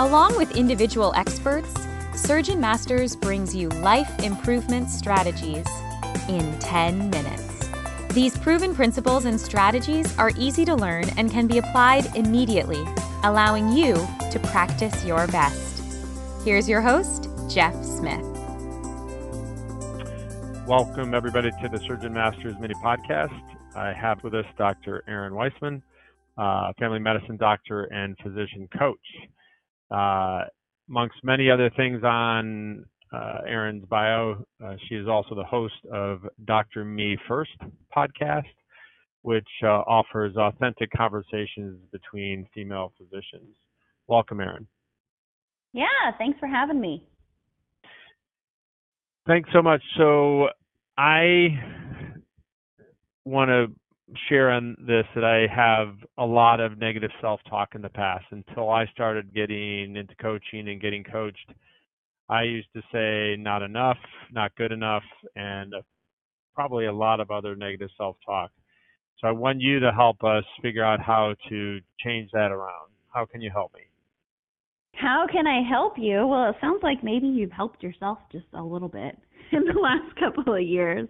Along with individual experts, Surgeon Masters brings you life improvement strategies in 10 minutes. These proven principles and strategies are easy to learn and can be applied immediately, allowing you to practice your best. Here's your host, Jeff Smith. Welcome, everybody, to the Surgeon Masters mini podcast. I have with us Dr. Errin Weisman, uh, family medicine doctor and physician coach. Uh, amongst many other things on uh, Errin's bio, uh, she is also the host of Dr. Me First podcast, which uh, offers authentic conversations between female physicians. Welcome, Errin. Yeah, thanks for having me. Thanks so much. So I want to share on this that I have a lot of negative self-talk in the past. Until I started getting into coaching and getting coached, I used to say not enough, not good enough, and uh, probably a lot of other negative self-talk. So I want you to help us figure out how to change that around. How can you help me? How can I help you? Well, it sounds like maybe you've helped yourself just a little bit in the last couple of years.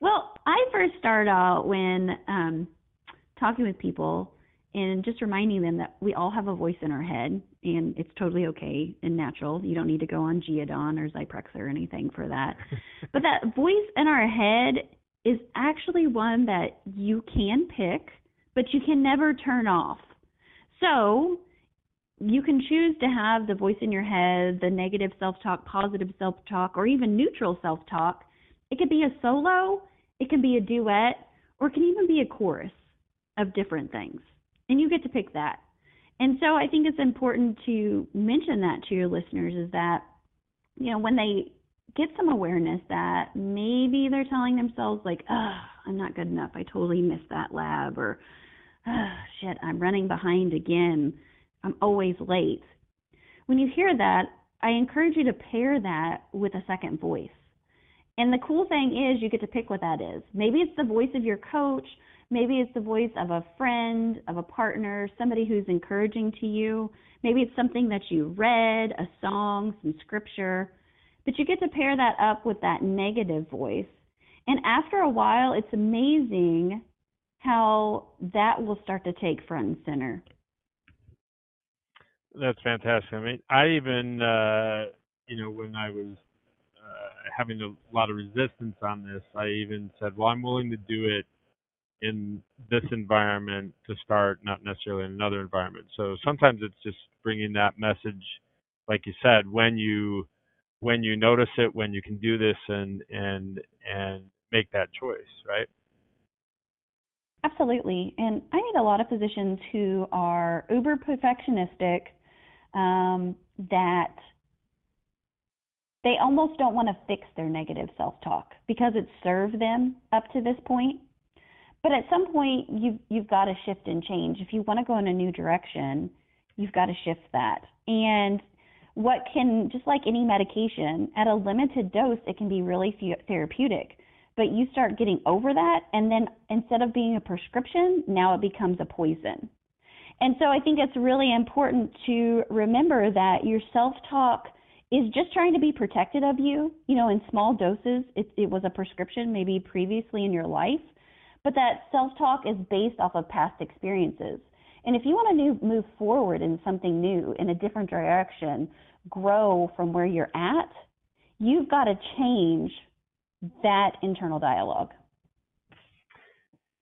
Well, I first start out when um, talking with people and just reminding them that we all have a voice in our head and it's totally okay and natural. You don't need to go on Geodon or Zyprexa or anything for that. but that voice in our head is actually one that you can pick, but you can never turn off. So you can choose to have the voice in your head, the negative self talk, positive self talk, or even neutral self talk. It could be a solo it can be a duet, or it can even be a chorus of different things. And you get to pick that. And so I think it's important to mention that to your listeners is that, you know, when they get some awareness that maybe they're telling themselves, like, oh, I'm not good enough. I totally missed that lab. Or, oh, shit, I'm running behind again. I'm always late. When you hear that, I encourage you to pair that with a second voice. And the cool thing is you get to pick what that is. Maybe it's the voice of your coach, maybe it's the voice of a friend, of a partner, somebody who's encouraging to you. Maybe it's something that you read, a song, some scripture. But you get to pair that up with that negative voice. And after a while, it's amazing how that will start to take front and center. That's fantastic. I mean, I even, uh, you know, when I was having a lot of resistance on this, I even said, well, I'm willing to do it in this environment to start, not necessarily in another environment. So sometimes it's just bringing that message, like you said, when you when you notice it, when you can do this, and and and make that choice, right? Absolutely, and I meet a lot of physicians who are uber perfectionistic um, that they almost don't want to fix their negative self talk because it's served them up to this point. But at some point, you've, you've got to shift and change. If you want to go in a new direction, you've got to shift that. And what can, just like any medication, at a limited dose, it can be really therapeutic. But you start getting over that, and then instead of being a prescription, now it becomes a poison. And so I think it's really important to remember that your self talk is just trying to be protected of you, you know, in small doses. It, it was a prescription maybe previously in your life, but that self talk is based off of past experiences. And if you want to new, move forward in something new, in a different direction, grow from where you're at, you've got to change that internal dialogue.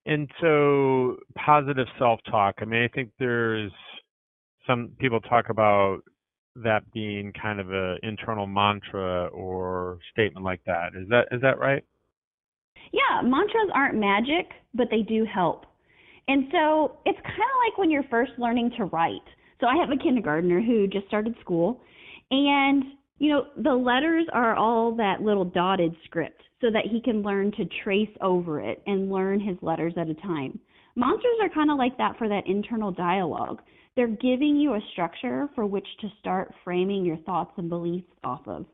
And so, positive self talk, I mean, I think there's some people talk about that being kind of an internal mantra or statement like that. Is that is that right? Yeah, mantras aren't magic, but they do help. And so it's kind of like when you're first learning to write. So I have a kindergartner who just started school, and you know the letters are all that little dotted script, so that he can learn to trace over it and learn his letters at a time. Mantras are kind of like that for that internal dialogue. They're giving you a structure for which to start framing your thoughts and beliefs off of.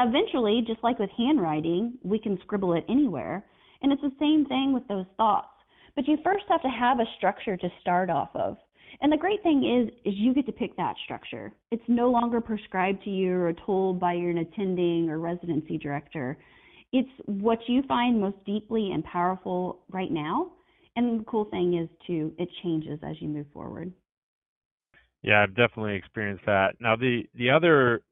Eventually, just like with handwriting, we can scribble it anywhere, and it's the same thing with those thoughts. But you first have to have a structure to start off of. And the great thing is, is you get to pick that structure. It's no longer prescribed to you or told by your attending or residency director. It's what you find most deeply and powerful right now. And the cool thing is too, it changes as you move forward. Yeah, I've definitely experienced that. Now the the other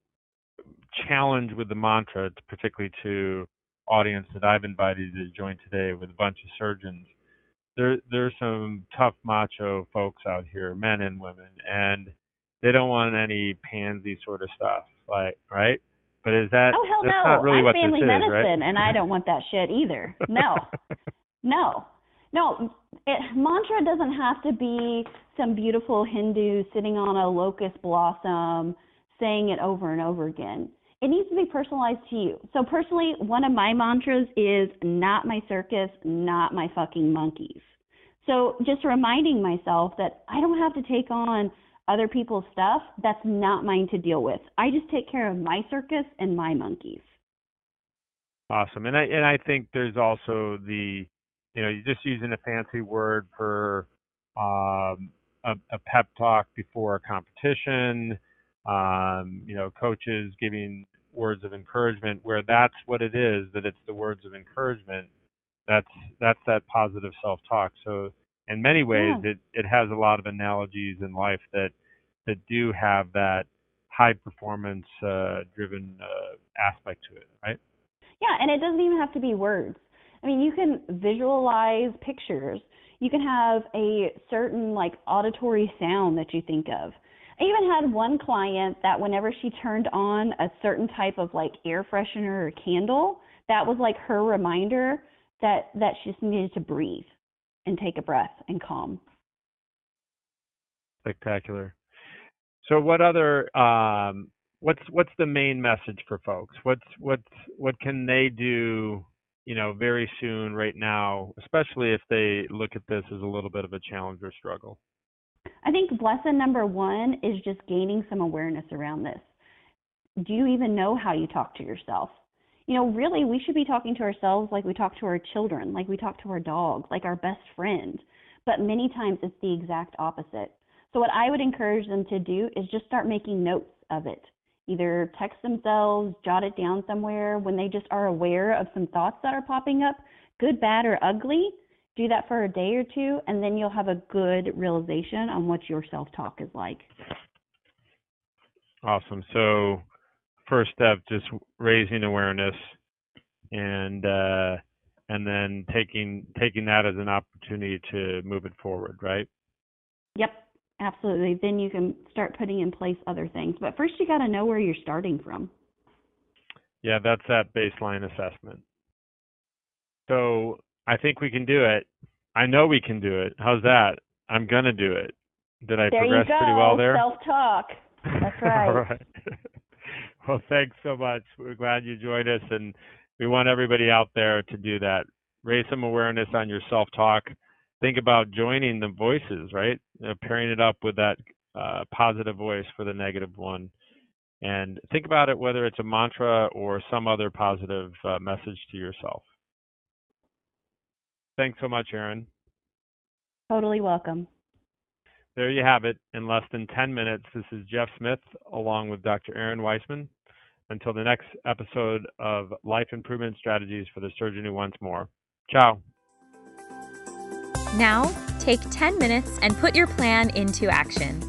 challenge with the mantra, particularly to audience that I've invited to join today with a bunch of surgeons, there there's some tough macho folks out here, men and women, and they don't want any pansy sort of stuff, like right? But is that oh hell that's no? not really I'm what family medicine, is, right? and I don't want that shit either. No, no, no. It, mantra doesn't have to be some beautiful Hindu sitting on a locust blossom saying it over and over again. It needs to be personalized to you. So personally, one of my mantras is not my circus, not my fucking monkeys. So just reminding myself that I don't have to take on other people's stuff that's not mine to deal with. I just take care of my circus and my monkeys. Awesome. And I and I think there's also the you know, you're just using a fancy word for um a, a pep talk before a competition, um, you know, coaches giving words of encouragement where that's what it is, that it's the words of encouragement. That's that's that positive self talk. So in many ways Yeah. it, it has a lot of analogies in life that that do have that high performance uh, driven uh, aspect to it, right? Yeah, and it doesn't even have to be words. I mean, you can visualize pictures. You can have a certain like auditory sound that you think of. I even had one client that whenever she turned on a certain type of like air freshener or candle, that was like her reminder that that she just needed to breathe and take a breath and calm. Spectacular. So what other um, what's what's the main message for folks? What's what's what can they do, you know, very soon right now, especially if they look at this as a little bit of a challenge or struggle? I think lesson number one is just gaining some awareness around this. Do you even know how you talk to yourself? You know, really, we should be talking to ourselves like we talk to our children, like we talk to our dogs, like our best friend. But many times it's the exact opposite. So, what I would encourage them to do is just start making notes of it. Either text themselves, jot it down somewhere when they just are aware of some thoughts that are popping up, good, bad, or ugly. Do that for a day or two, and then you'll have a good realization on what your self talk is like. Awesome. So first step, just raising awareness, and uh, and then taking taking that as an opportunity to move it forward, right? Yep, absolutely. Then you can start putting in place other things. But first, you got to know where you're starting from. Yeah, that's that baseline assessment. So I think we can do it. I know we can do it. How's that? I'm gonna do it. Did I there you progress go. pretty well there? Self talk. That's right. All right. well, thanks so much. We're glad you joined us, and we want everybody out there to do that. Raise some awareness on your self talk. Think about joining the voices, right? You know, pairing it up with that uh, positive voice for the negative one. And think about it whether it's a mantra or some other positive uh, message to yourself. Thanks so much, Errin. Totally welcome. There you have it. In less than 10 minutes, this is Jeff Smith along with Dr. Errin Weisman. Until the next episode of Life Improvement Strategies for the Surgeon Who Wants More. Ciao. Now, take 10 minutes and put your plan into action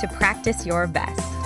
to practice your best.